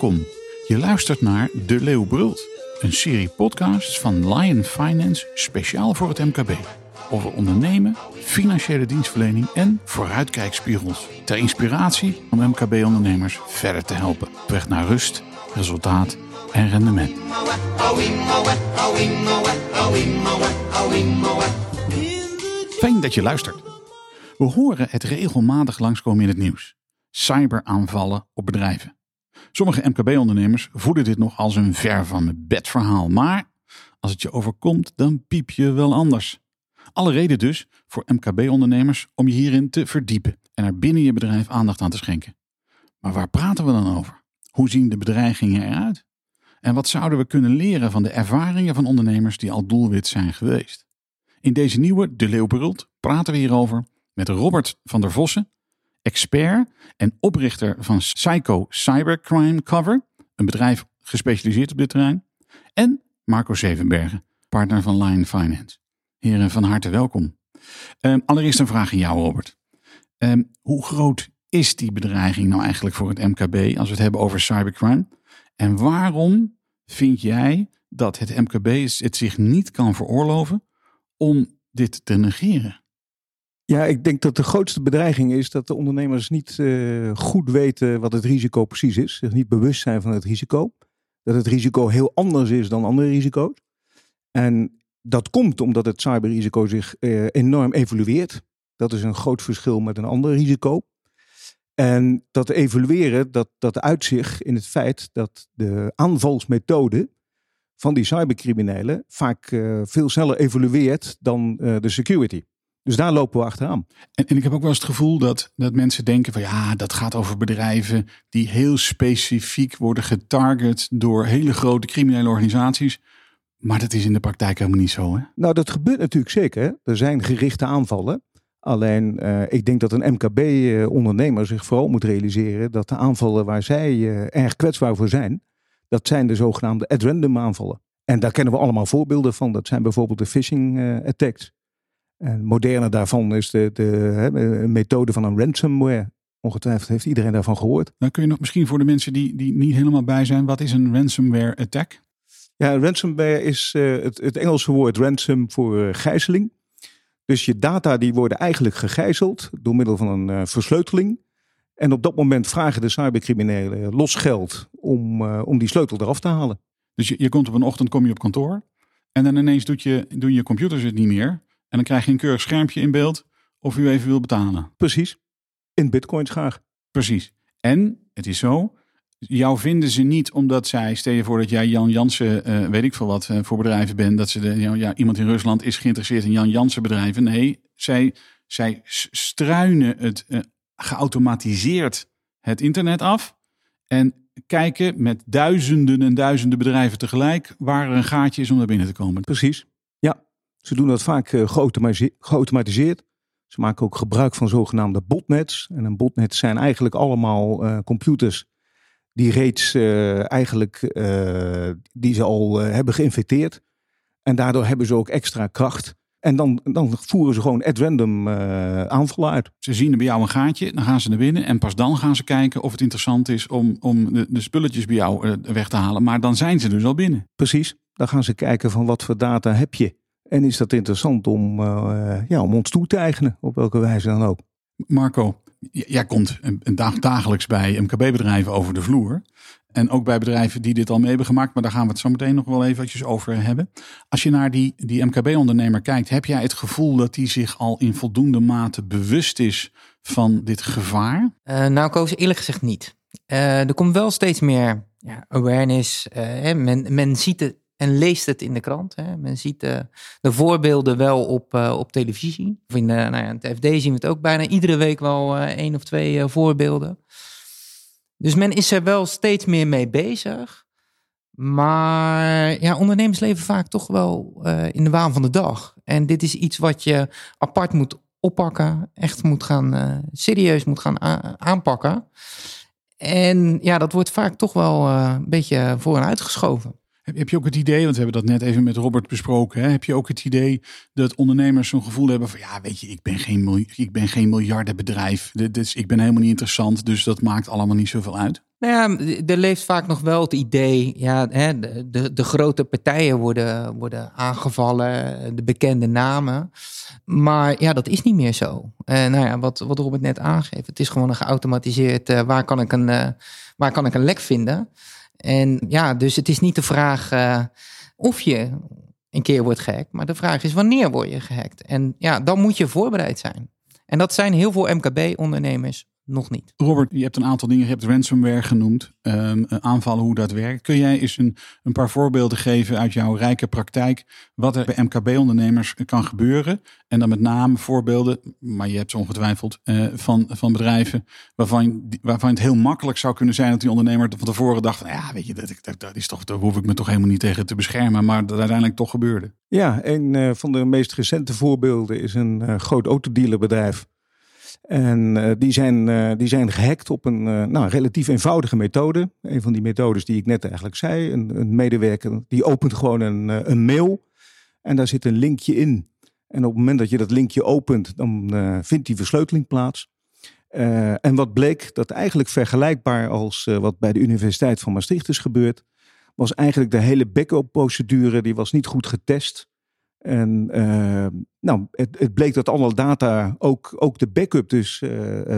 Welkom. Je luistert naar De Leeuw Brult, een serie podcasts van Lion Finance speciaal voor het MKB. Over ondernemen, financiële dienstverlening en vooruitkijkspiegels. Ter inspiratie om MKB-ondernemers verder te helpen. Op weg naar rust, resultaat en rendement. Fijn dat je luistert. We horen het regelmatig langskomen in het nieuws. Cyberaanvallen op bedrijven. Sommige MKB-ondernemers voeden dit nog als een ver van mijn bed verhaal. Maar als het je overkomt, dan piep je wel anders. Alle reden dus voor MKB-ondernemers om je hierin te verdiepen en er binnen je bedrijf aandacht aan te schenken. Maar waar praten we dan over? Hoe zien de bedreigingen eruit? En wat zouden we kunnen leren van de ervaringen van ondernemers die al doelwit zijn geweest? In deze nieuwe De Leeuwbrult praten we hierover met Robert van der Vossen, expert en oprichter van Psycho Cybercrime Cover, een bedrijf gespecialiseerd op dit terrein, en Marco Zevenbergen, partner van Line Finance. Heren, van harte welkom. Um, allereerst een vraag aan jou, Robert. Um, hoe groot is die bedreiging nou eigenlijk voor het MKB als we het hebben over cybercrime? En waarom vind jij dat het MKB het zich niet kan veroorloven om dit te negeren? Ja, ik denk dat de grootste bedreiging is dat de ondernemers niet uh, goed weten wat het risico precies is. Zich niet bewust zijn van het risico. Dat het risico heel anders is dan andere risico's. En dat komt omdat het cyberrisico zich uh, enorm evolueert. Dat is een groot verschil met een ander risico. En dat evalueren, dat, dat uitzicht in het feit dat de aanvalsmethode van die cybercriminelen vaak uh, veel sneller evolueert dan de security. Dus daar lopen we achteraan. En, en, ik heb ook wel eens het gevoel dat, dat mensen denken van ja, dat gaat over bedrijven die heel specifiek worden getarget door hele grote criminele organisaties. Maar dat is in de praktijk helemaal niet zo. Hè? Nou, dat gebeurt natuurlijk zeker. Er zijn gerichte aanvallen. Alleen uh, ik denk dat een MKB-ondernemer zich vooral moet realiseren dat de aanvallen waar zij uh, erg kwetsbaar voor zijn, dat zijn de zogenaamde at-random aanvallen. En daar kennen we allemaal voorbeelden van. Dat zijn bijvoorbeeld de phishing uh, attacks. En moderne daarvan is de, de, hè, methode van een ransomware. Ongetwijfeld heeft iedereen daarvan gehoord. Dan kun je nog misschien voor de mensen die, die niet helemaal bij zijn, wat is een ransomware attack? Ja, ransomware is uh, het, het, Engelse woord ransom voor uh, gijzeling. Dus je data die worden eigenlijk gegijzeld door middel van een uh, versleuteling. En op dat moment vragen de cybercriminelen los geld om, om die sleutel eraf te halen. Dus je, je komt op een ochtend kom je op kantoor en dan ineens doet je, doen je computers het niet meer. En dan krijg je een keurig schermpje in beeld of u even wil betalen. Precies. In bitcoins graag. Precies. En het is zo, jou vinden ze niet omdat zij, stel je voor dat jij Jan Jansen, uh, weet ik veel wat, uh, voor bedrijven bent. Dat ze de, ja, iemand in Rusland is geïnteresseerd in Jan Jansen bedrijven. Nee, zij, zij struinen het uh, geautomatiseerd het internet af. En kijken met duizenden en duizenden bedrijven tegelijk waar er een gaatje is om naar binnen te komen. Precies. Ze doen dat vaak geautomatiseerd. Ze maken ook gebruik van zogenaamde botnets. En een botnet zijn eigenlijk allemaal computers die reeds uh, eigenlijk uh, die ze al hebben geïnfecteerd. En daardoor hebben ze ook extra kracht. En dan, dan voeren ze gewoon at random aanvallen uit. Ze zien er bij jou een gaatje, dan gaan ze naar binnen. En pas dan gaan ze kijken of het interessant is om, om de, de spulletjes bij jou weg te halen. Maar dan zijn ze dus al binnen. Precies, dan gaan ze kijken van wat voor data heb je. En is dat interessant om, ja, om ons toe te eigenen, op welke wijze dan ook. Marco, jij komt een dag, dagelijks bij MKB-bedrijven over de vloer. En ook bij bedrijven die dit al mee hebben gemaakt. Maar daar gaan we het zo meteen nog wel eventjes over hebben. Als je naar die, die MKB-ondernemer kijkt, heb jij het gevoel dat die zich al in voldoende mate bewust is van dit gevaar? Uh, nou, Koos, eerlijk gezegd niet. Uh, er komt wel steeds meer ja, awareness. Uh, men, men ziet het en leest het in de krant. Hè. Men ziet de, de voorbeelden wel op, uh, op televisie. Of in de, nou ja, het FD zien we het ook bijna iedere week wel één of twee voorbeelden. Dus men is er wel steeds meer mee bezig. Maar ja, ondernemers leven vaak toch wel in de waan van de dag. En dit is iets wat je apart moet oppakken. Echt moet gaan, serieus moet gaan aanpakken. En ja, dat wordt vaak toch wel een beetje voor en uitgeschoven. Heb je ook het idee, want we hebben dat net even met Robert besproken. Hè? Heb je ook het idee dat ondernemers zo'n gevoel hebben van ja, weet je, ik ben geen, ik ben geen miljardenbedrijf. Dus ik ben helemaal niet interessant. Dus dat maakt allemaal niet zoveel uit. Nou ja, er leeft vaak nog wel het idee, ja, hè, de, de, grote partijen worden, worden aangevallen, de bekende namen. Maar ja, dat is niet meer zo. Uh, nou ja, wat, wat Robert net aangeeft, het is gewoon een geautomatiseerd, uh, waar, kan ik een, uh, waar kan ik een lek vinden? En ja, dus het is niet de vraag of je een keer wordt gehackt, maar de vraag is wanneer word je gehackt? En ja, dan moet je voorbereid zijn. En dat zijn heel veel MKB-ondernemers nog niet. Robert, je hebt een aantal dingen, je hebt ransomware genoemd, um, aanvallen, hoe dat werkt. Kun jij eens een, een paar voorbeelden geven uit jouw rijke praktijk, wat er bij MKB-ondernemers kan gebeuren? En dan met name voorbeelden, maar je hebt ze ongetwijfeld, uh, van, van bedrijven waarvan, waarvan het heel makkelijk zou kunnen zijn dat die ondernemer van tevoren dacht, nou ja, weet je, dat, dat, dat is toch, daar hoef ik me toch helemaal niet tegen te beschermen, maar dat uiteindelijk toch gebeurde. Ja, een uh, van de meest recente voorbeelden is een groot autodealerbedrijf en uh, die, zijn, uh, die zijn gehackt op een uh, nou, relatief eenvoudige methode. Een van die methodes die ik net eigenlijk zei. Een, een medewerker die opent gewoon een, een mail. En daar zit een linkje in. En op het moment dat je dat linkje opent, dan vindt die versleuteling plaats. en wat bleek, dat eigenlijk vergelijkbaar als wat bij de Universiteit van Maastricht is gebeurd, was eigenlijk de hele backup procedure, die was niet goed getest. En uh, nou, het, het, bleek dat alle data, ook, ook de backup dus uh,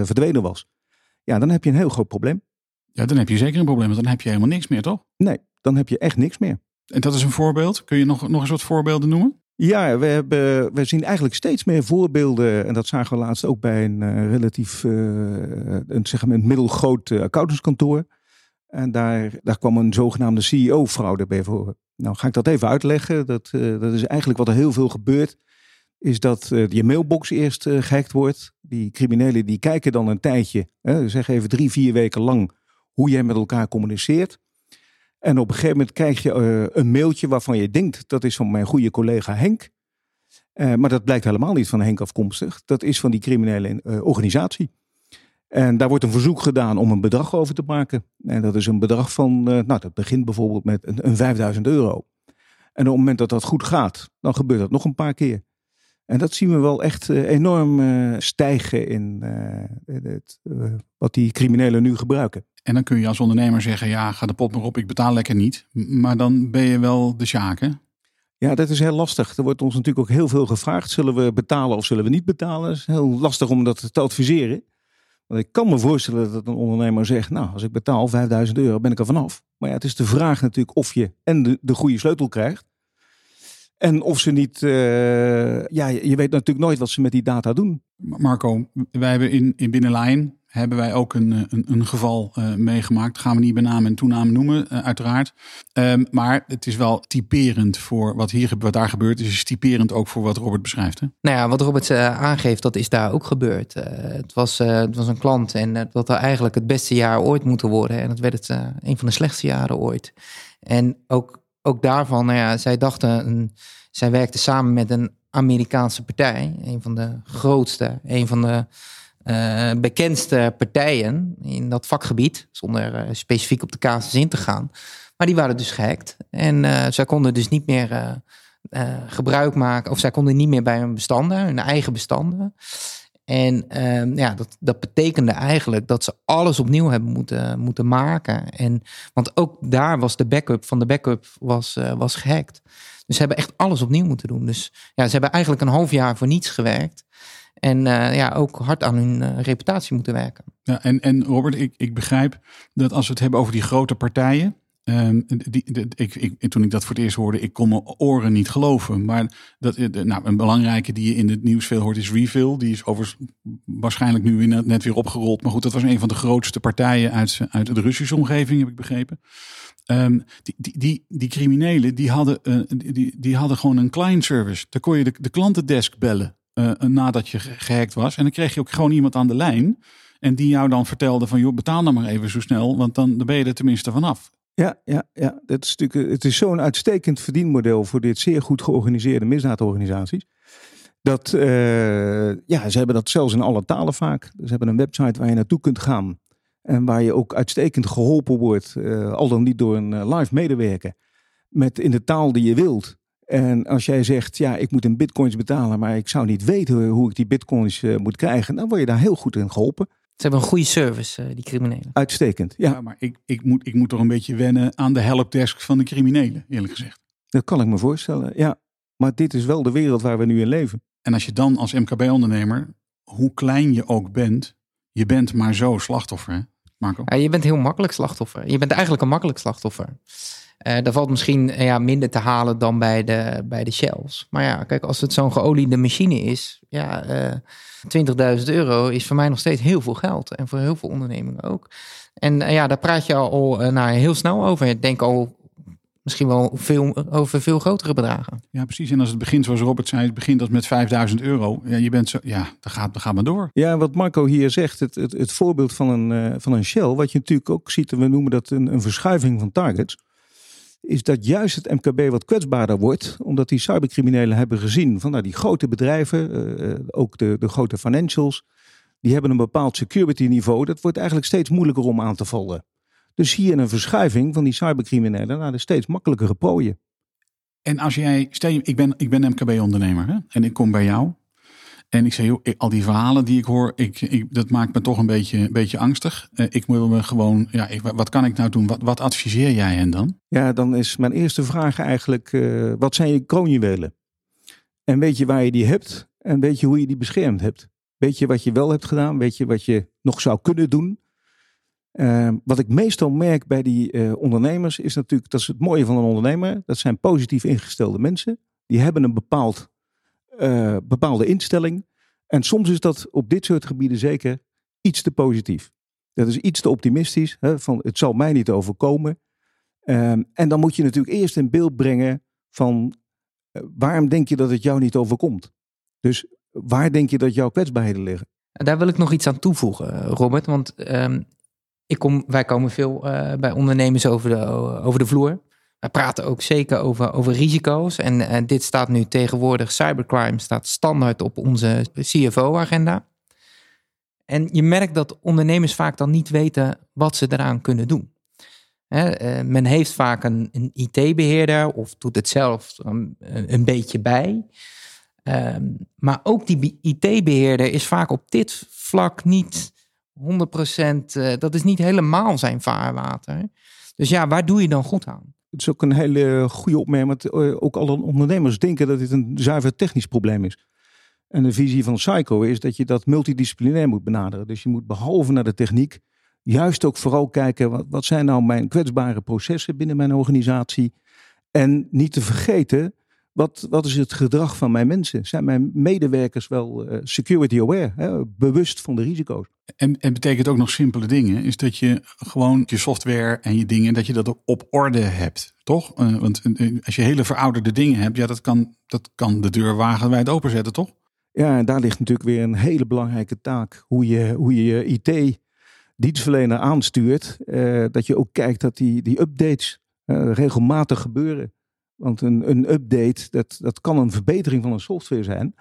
verdwenen was. Ja, dan heb je een heel groot probleem. Ja, dan heb je zeker een probleem, want dan heb je helemaal niks meer, toch? Nee, dan heb je echt niks meer. En dat is een voorbeeld. Kun je nog, nog eens wat voorbeelden noemen? Ja, we, hebben, we zien eigenlijk steeds meer voorbeelden. En dat zagen we laatst ook bij een uh, relatief een, zeg maar, een middelgroot accountantskantoor. En daar, daar kwam een zogenaamde CEO-fraude bij voor. Nou, ga ik dat even uitleggen. Dat, uh, dat is eigenlijk wat er heel veel gebeurt. Is dat uh, je mailbox eerst uh, gehackt wordt. Die criminelen die kijken dan een tijdje, hè, zeg even drie, vier weken lang, hoe jij met elkaar communiceert. En op een gegeven moment krijg je een mailtje waarvan je denkt dat is van mijn goede collega Henk. maar dat blijkt helemaal niet van Henk afkomstig. Dat is van die criminele organisatie. En daar wordt een verzoek gedaan om een bedrag over te maken. En dat is een bedrag van, uh, nou dat begint bijvoorbeeld met een, een 5000 euro. En op het moment dat dat goed gaat, dan gebeurt dat nog een paar keer. En dat zien we wel echt uh, enorm uh, stijgen in het, wat die criminelen nu gebruiken. En dan kun je als ondernemer zeggen, ja ga de pot maar op, ik betaal lekker niet. Maar dan ben je wel de sjaak Ja, dat is heel lastig. Er wordt ons natuurlijk ook heel veel gevraagd. Zullen we betalen of zullen we niet betalen? Het is heel lastig om dat te adviseren. Want ik kan me voorstellen dat een ondernemer zegt, nou, als ik betaal 5000 euro, ben ik er vanaf. Maar ja, het is de vraag natuurlijk of je en de, de goede sleutel krijgt. En of ze niet, uh, ja, je weet natuurlijk nooit wat ze met die data doen. Marco, wij hebben in, in Binnenlijn hebben wij ook een, een, een geval uh, meegemaakt. Gaan we niet bij naam en toenaam noemen, uh, uiteraard. Um, maar het is wel typerend voor wat, hier, wat daar gebeurt. Dus het is typerend ook voor wat Robert beschrijft. Hè? Nou ja, wat Robert aangeeft, dat is daar ook gebeurd. het, was, het was een klant en dat had eigenlijk het beste jaar ooit moeten worden. En dat werd het een van de slechtste jaren ooit. En ook, ook daarvan, nou ja, zij dachten, een, zij werkte samen met een Amerikaanse partij. Een van de grootste, een van de uh, bekendste partijen in dat vakgebied, zonder uh, specifiek op de casus in te gaan. Maar die waren dus gehackt. En uh, zij konden dus niet meer gebruik maken, of zij konden niet meer bij hun bestanden, hun eigen bestanden. En ja, dat, dat betekende eigenlijk dat ze alles opnieuw hebben moeten, moeten maken. En, want ook daar was de backup van de backup was, was gehackt. Dus ze hebben echt alles opnieuw moeten doen. Dus ja, ze hebben eigenlijk een half jaar voor niets gewerkt. En uh, ja, ook hard aan hun uh, reputatie moeten werken. Ja, en, en Robert, ik, ik begrijp dat als we het hebben over die grote partijen. Um, die, ik, ik, toen ik dat voor het eerst hoorde, ik kon mijn oren niet geloven. Maar dat, eh, nou, een belangrijke die je in het nieuws veel hoort is Refill. Die is overigens waarschijnlijk nu net weer opgerold. Maar goed, dat was een van de grootste partijen uit, uit de Russische omgeving, heb ik begrepen. Um, die, die, die, die, criminelen die hadden, die, die hadden gewoon een client service. Daar kon je de klantendesk bellen uh, nadat je gehackt was. En dan kreeg je ook gewoon iemand aan de lijn. En die jou dan vertelde van, joh, betaal dan maar even zo snel. Want dan, ben je er tenminste vanaf. Ja, ja, ja. Dat is natuurlijk, het is zo'n uitstekend verdienmodel voor dit zeer goed georganiseerde misdaadorganisaties. Dat, uh, ja, ze hebben dat zelfs in alle talen vaak. Ze hebben een website waar je naartoe kunt gaan. En waar je ook uitstekend geholpen wordt, uh, al dan niet door een live medewerker. Met in de taal die je wilt. En als jij zegt, ja, ik moet in bitcoins betalen, maar ik zou niet weten hoe ik die bitcoins uh, moet krijgen, dan word je daar heel goed in geholpen. Ze hebben een goede service, uh, die criminelen. Uitstekend, ja. ja maar ik, ik, moet, ik moet toch een beetje wennen aan de helpdesk van de criminelen, eerlijk gezegd. Dat kan ik me voorstellen, ja. Maar dit is wel de wereld waar we nu in leven. En als je dan als MKB-ondernemer, hoe klein je ook bent, je bent maar zo slachtoffer, hè? Marco? Ja, je bent heel makkelijk slachtoffer. Je bent eigenlijk een makkelijk slachtoffer. Uh, daar valt misschien uh, ja, minder te halen dan bij de, bij de shells. Maar ja, kijk, als het zo'n geoliede machine is, ja, uh, 20.000 euro is voor mij nog steeds heel veel geld. En voor heel veel ondernemingen ook. En ja, daar praat je al nou, heel snel over. Ik denk al misschien wel veel, over veel grotere bedragen. Ja, precies. En als het begint, zoals Robert zei, het begint als met 5000 euro. Ja, je bent zo, ja, dan gaat, dan gaat maar door. Ja, wat Marco hier zegt, het, het, het voorbeeld van een, uh, van een Shell, wat je natuurlijk ook ziet, en we noemen dat een, een verschuiving van targets, is dat juist het MKB wat kwetsbaarder wordt, omdat die cybercriminelen hebben gezien van nou, die grote bedrijven, uh, ook de, de grote financials, die hebben een bepaald security niveau. Dat wordt eigenlijk steeds moeilijker om aan te vallen. Dus zie je een verschuiving van die cybercriminelen naar de steeds makkelijkere prooien. En als jij, stel je, ik ben, ik ben MKB-ondernemer en ik kom bij jou. En ik joh, al die verhalen die ik hoor, ik, ik, dat maakt me toch een beetje, een beetje angstig. Uh, ik wil me gewoon, ja, ik, wat kan ik nou doen? Wat, wat adviseer jij hen dan? Ja, dan is mijn eerste vraag eigenlijk, uh, wat zijn je kroonjuwelen? En weet je waar je die hebt? En weet je hoe je die beschermd hebt? Weet je wat je wel hebt gedaan? Weet je wat je nog zou kunnen doen? Uh, wat ik meestal merk bij die uh, ondernemers is natuurlijk, dat is het mooie van een ondernemer, dat zijn positief ingestelde mensen. Die hebben een bepaald, uh, bepaalde instelling. En soms is dat op dit soort gebieden zeker iets te positief. Dat is iets te optimistisch, hè, van het zal mij niet overkomen. Ehm, en dan moet je natuurlijk eerst in beeld brengen van waarom denk je dat het jou niet overkomt? Dus waar denk je dat jouw kwetsbaarheden liggen? Daar wil ik nog iets aan toevoegen, Robert. Want um, ik kom, wij komen veel uh, bij ondernemers over de, over de vloer. Wij praten ook zeker over, over risico's. En, en dit staat nu tegenwoordig, cybercrime staat standaard op onze CFO-agenda. En je merkt dat ondernemers vaak dan niet weten wat ze eraan kunnen doen. He, uh, men heeft vaak een, een IT-beheerder of doet het zelf een, een beetje bij. Um, maar ook die IT-beheerder is vaak op dit vlak niet 100%, uh, dat is niet helemaal zijn vaarwater. Dus ja, waar doe je dan goed aan? Het is ook een hele goede opmerking. Want ook alle ondernemers denken dat dit een zuiver technisch probleem is. En de visie van Psycho is dat je dat multidisciplinair moet benaderen. Dus je moet behalve naar de techniek, juist ook vooral kijken wat, wat zijn nou mijn kwetsbare processen binnen mijn organisatie. En niet te vergeten, wat, wat is het gedrag van mijn mensen? Zijn mijn medewerkers wel uh, security aware, hè? bewust van de risico's? En, en betekent ook nog simpele dingen, is dat je gewoon je software en je dingen, dat je dat ook op orde hebt, toch? Uh, want uh, als je hele verouderde dingen hebt, ja, dat kan, dat kan de deur wagenwijd openzetten, toch? Ja, en daar ligt natuurlijk weer een hele belangrijke taak, hoe je hoe je, je IT-dienstverlener aanstuurt. dat je ook kijkt dat die, die updates regelmatig gebeuren. Want een, een update, dat, dat kan een verbetering van een software zijn.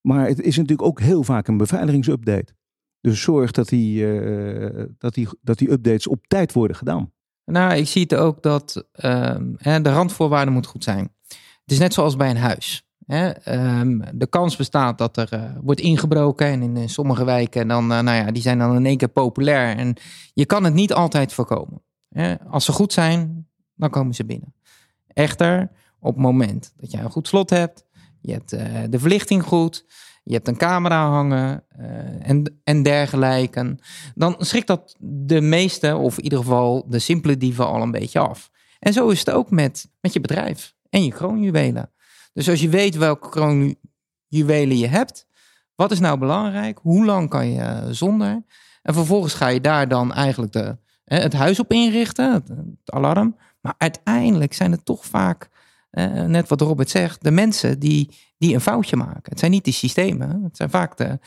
Maar het is natuurlijk ook heel vaak een beveiligingsupdate. Dus zorg dat die, uh, dat, die, dat die updates op tijd worden gedaan. Nou, ik zie het ook dat uh, de randvoorwaarden moet goed zijn. Het is net zoals bij een huis. Hè? Um, de kans bestaat dat er uh, wordt ingebroken. En in, sommige wijken, dan, uh, nou ja, die zijn dan in één keer populair. En je kan het niet altijd voorkomen. Hè? Als ze goed zijn, dan komen ze binnen. Echter, op het moment dat jij een goed slot hebt, je hebt uh, de verlichting goed, je hebt een camera hangen uh, en, en dergelijke, dan schrikt dat de meeste, of in ieder geval de simpele dieven, al een beetje af. En zo is het ook met, met je bedrijf en je kroonjuwelen. Dus als je weet welke kroonjuwelen je hebt, wat is nou belangrijk? Hoe lang kan je zonder? En vervolgens ga je daar dan eigenlijk de, het huis op inrichten, het alarm. Maar uiteindelijk zijn het toch vaak, net wat Robert zegt, de mensen die, die een foutje maken. Het zijn niet die systemen. Het zijn vaak de.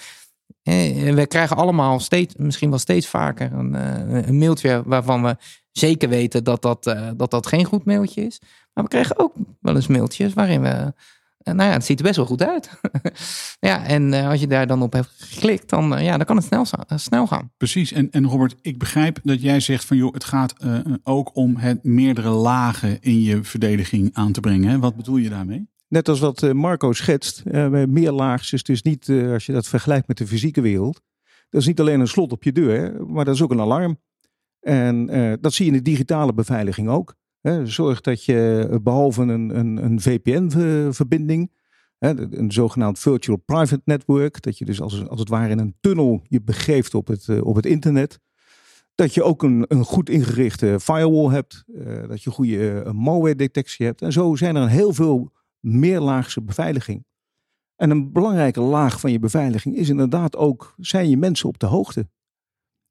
Eh, we krijgen allemaal steeds, misschien wel steeds vaker een, uh, een mailtje waarvan we zeker weten dat dat, uh, dat dat geen goed mailtje is. Maar we krijgen ook wel eens mailtjes waarin we nou ja, het ziet er best wel goed uit. ja, en uh, als je daar dan op hebt geklikt, dan, uh, ja, dan kan het snel, uh, snel gaan. Precies. En, en Robert, ik begrijp dat jij zegt van joh, het gaat ook om het meerdere lagen in je verdediging aan te brengen. Hè? Wat bedoel je daarmee? Net als wat Marco schetst, meer laags is dus niet, als je dat vergelijkt met de fysieke wereld, Dat is niet alleen een slot op je deur, hè, maar dat is ook een alarm. En uh, dat zie je in de digitale beveiliging ook. Zorg dat je behalve een, een, een VPN-verbinding, een zogenaamd Virtual Private Network, dat je dus als, als het ware in een tunnel je begeeft op het, op het internet, dat je ook een, een goed ingerichte firewall hebt, uh, dat je goede malware detectie hebt. En zo zijn er een heel veel meerlaagse beveiliging. En een belangrijke laag van je beveiliging is inderdaad ook, zijn je mensen op de hoogte?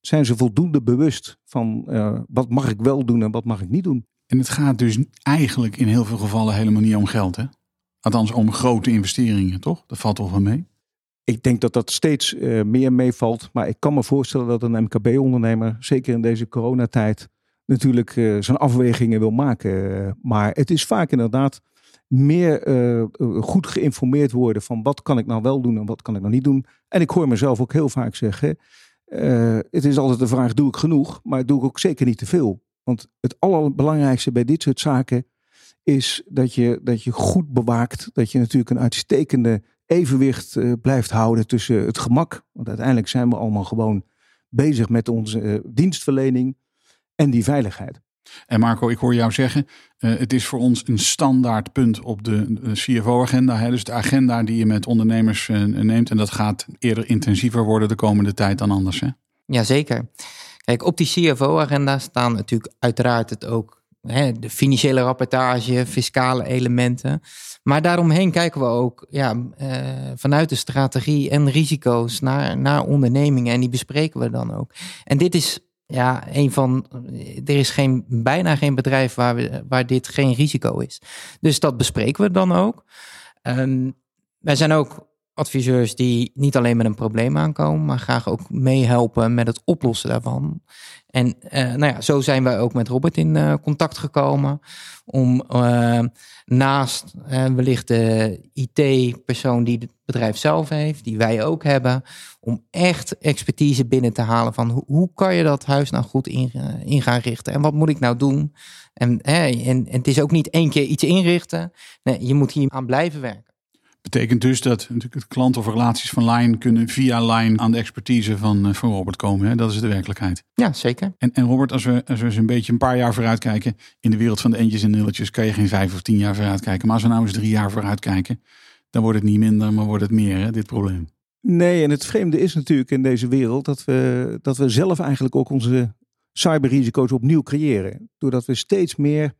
Zijn ze voldoende bewust van wat mag ik wel doen en wat mag ik niet doen? En het gaat dus eigenlijk in heel veel gevallen helemaal niet om geld, hè? Althans om grote investeringen, toch? Dat valt wel mee? Ik denk dat dat steeds uh, meer meevalt. Maar ik kan me voorstellen dat een MKB-ondernemer, zeker in deze coronatijd, natuurlijk uh, zijn afwegingen wil maken. maar het is vaak inderdaad meer uh, goed geïnformeerd worden van wat kan ik nou wel doen en wat kan ik nou niet doen. En ik hoor mezelf ook heel vaak zeggen, het is altijd de vraag, doe ik genoeg? Maar doe ik ook zeker niet te veel. Want het allerbelangrijkste bij dit soort zaken is dat je, dat je goed bewaakt, dat je natuurlijk een uitstekende evenwicht uh, blijft houden tussen het gemak. Want uiteindelijk zijn we allemaal gewoon bezig met onze dienstverlening en die veiligheid. En Marco, ik hoor jou zeggen, uh, het is voor ons een standaard punt op de, de CFO-agenda. Dus de agenda die je met ondernemers uh, neemt. En dat gaat eerder intensiever worden de komende tijd dan anders. Hè? Jazeker. Kijk, op die CFO-agenda staan natuurlijk uiteraard het ook hè, de financiële rapportage, fiscale elementen. Maar daaromheen kijken we ook ja, uh, vanuit de strategie en risico's naar, naar ondernemingen. En die bespreken we dan ook. En dit is ja, een van. Er is geen, bijna geen bedrijf waar, we, waar dit geen risico is. Dus dat bespreken we dan ook. Um, wij zijn ook adviseurs die niet alleen met een probleem aankomen, maar graag ook meehelpen met het oplossen daarvan. En uh, nou ja, zo zijn wij ook met Robert in uh, contact gekomen. Om uh, naast wellicht de IT-persoon die het bedrijf zelf heeft, die wij ook hebben, om echt expertise binnen te halen van hoe, kan je dat huis nou goed in, gaan richten en wat moet ik nou doen. En, en, en het is ook niet één keer iets inrichten. Nee, je moet hier aan blijven werken. Betekent dus dat natuurlijk de klant of relaties van Line kunnen via Line aan de expertise van, van Robert komen. Hè? Dat is de werkelijkheid. Ja, zeker. En, en Robert, als we, als we eens een beetje een paar jaar vooruit kijken. In de wereld van de eentjes en nulletjes kan je geen vijf of tien jaar vooruit kijken. Maar als we nou eens drie jaar vooruit kijken, dan wordt het niet minder, maar wordt het meer, hè, dit probleem. Nee, en het vreemde is natuurlijk in deze wereld dat we, dat we zelf eigenlijk ook onze cyberrisico's opnieuw creëren. Doordat we steeds meer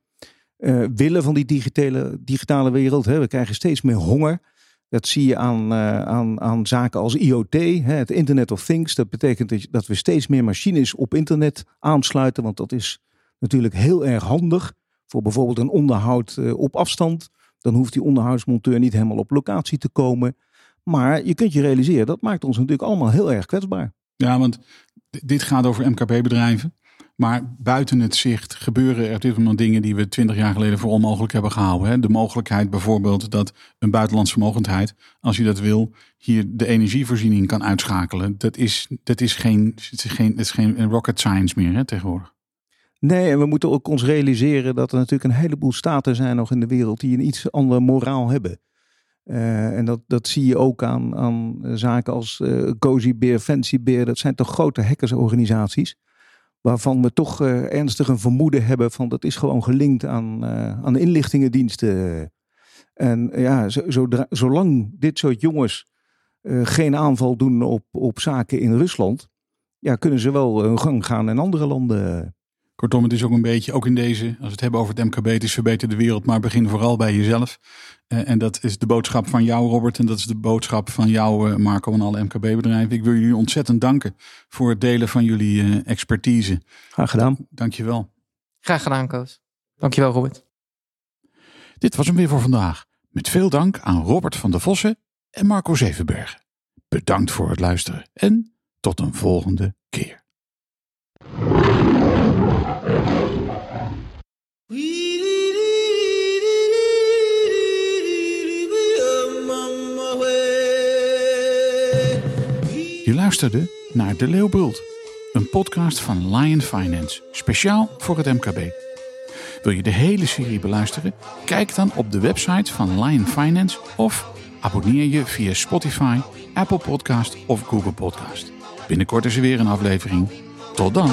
uh, willen van die digitale, digitale wereld. Hè. We krijgen steeds meer honger. Dat zie je aan, uh, aan, aan zaken als IoT, hè, het Internet of Things. Dat betekent dat we steeds meer machines op internet aansluiten. Want dat is natuurlijk heel erg handig voor bijvoorbeeld een onderhoud uh, op afstand. Dan hoeft die onderhoudsmonteur niet helemaal op locatie te komen. Maar je kunt je realiseren, dat maakt ons natuurlijk allemaal heel erg kwetsbaar. Ja, want dit gaat over MKB-bedrijven. Maar buiten het zicht gebeuren er dit moment dingen die we twintig jaar geleden voor onmogelijk hebben gehouden. Hè? De mogelijkheid bijvoorbeeld dat een buitenlandse vermogendheid, als je dat wil, hier de energievoorziening kan uitschakelen. Dat is, dat is, geen, het is, geen, is geen rocket science meer hè, tegenwoordig. Nee, en we moeten ook ons realiseren dat er natuurlijk een heleboel staten zijn nog in de wereld die een iets andere moraal hebben. Uh, en dat, dat zie je ook aan, aan zaken als uh, Cozy Bear, Fancy Bear. Dat zijn toch grote hackersorganisaties waarvan we toch uh, ernstig een vermoeden hebben van dat is gewoon gelinkt aan, uh, aan inlichtingendiensten. En ja, zo, zolang dit soort jongens uh, geen aanval doen op, op zaken in Rusland, ja, kunnen ze wel hun gang gaan in andere landen. Kortom, het is ook een beetje, ook in deze, als we het hebben over het MKB, het is verbeter de wereld, maar begin vooral bij jezelf. Uh, en dat is de boodschap van jou, Robert, en dat is de boodschap van jou, uh, Marco, en alle MKB-bedrijven. Ik wil jullie ontzettend danken voor het delen van jullie uh, expertise. Graag gedaan. Dankjewel. Graag gedaan, Koos. Dankjewel, Robert. Dit was hem weer voor vandaag. Met veel dank aan Robert van der Vossen en Marco Zevenbergen. Bedankt voor het luisteren en tot een volgende keer. Je luisterde naar De Leeuwbult, een podcast van Lion Finance, speciaal voor het MKB. Wil je de hele serie beluisteren? Kijk dan op de website van Lion Finance of abonneer je via Spotify, Apple Podcast of Google Podcast. Binnenkort is er weer een aflevering. Tot dan.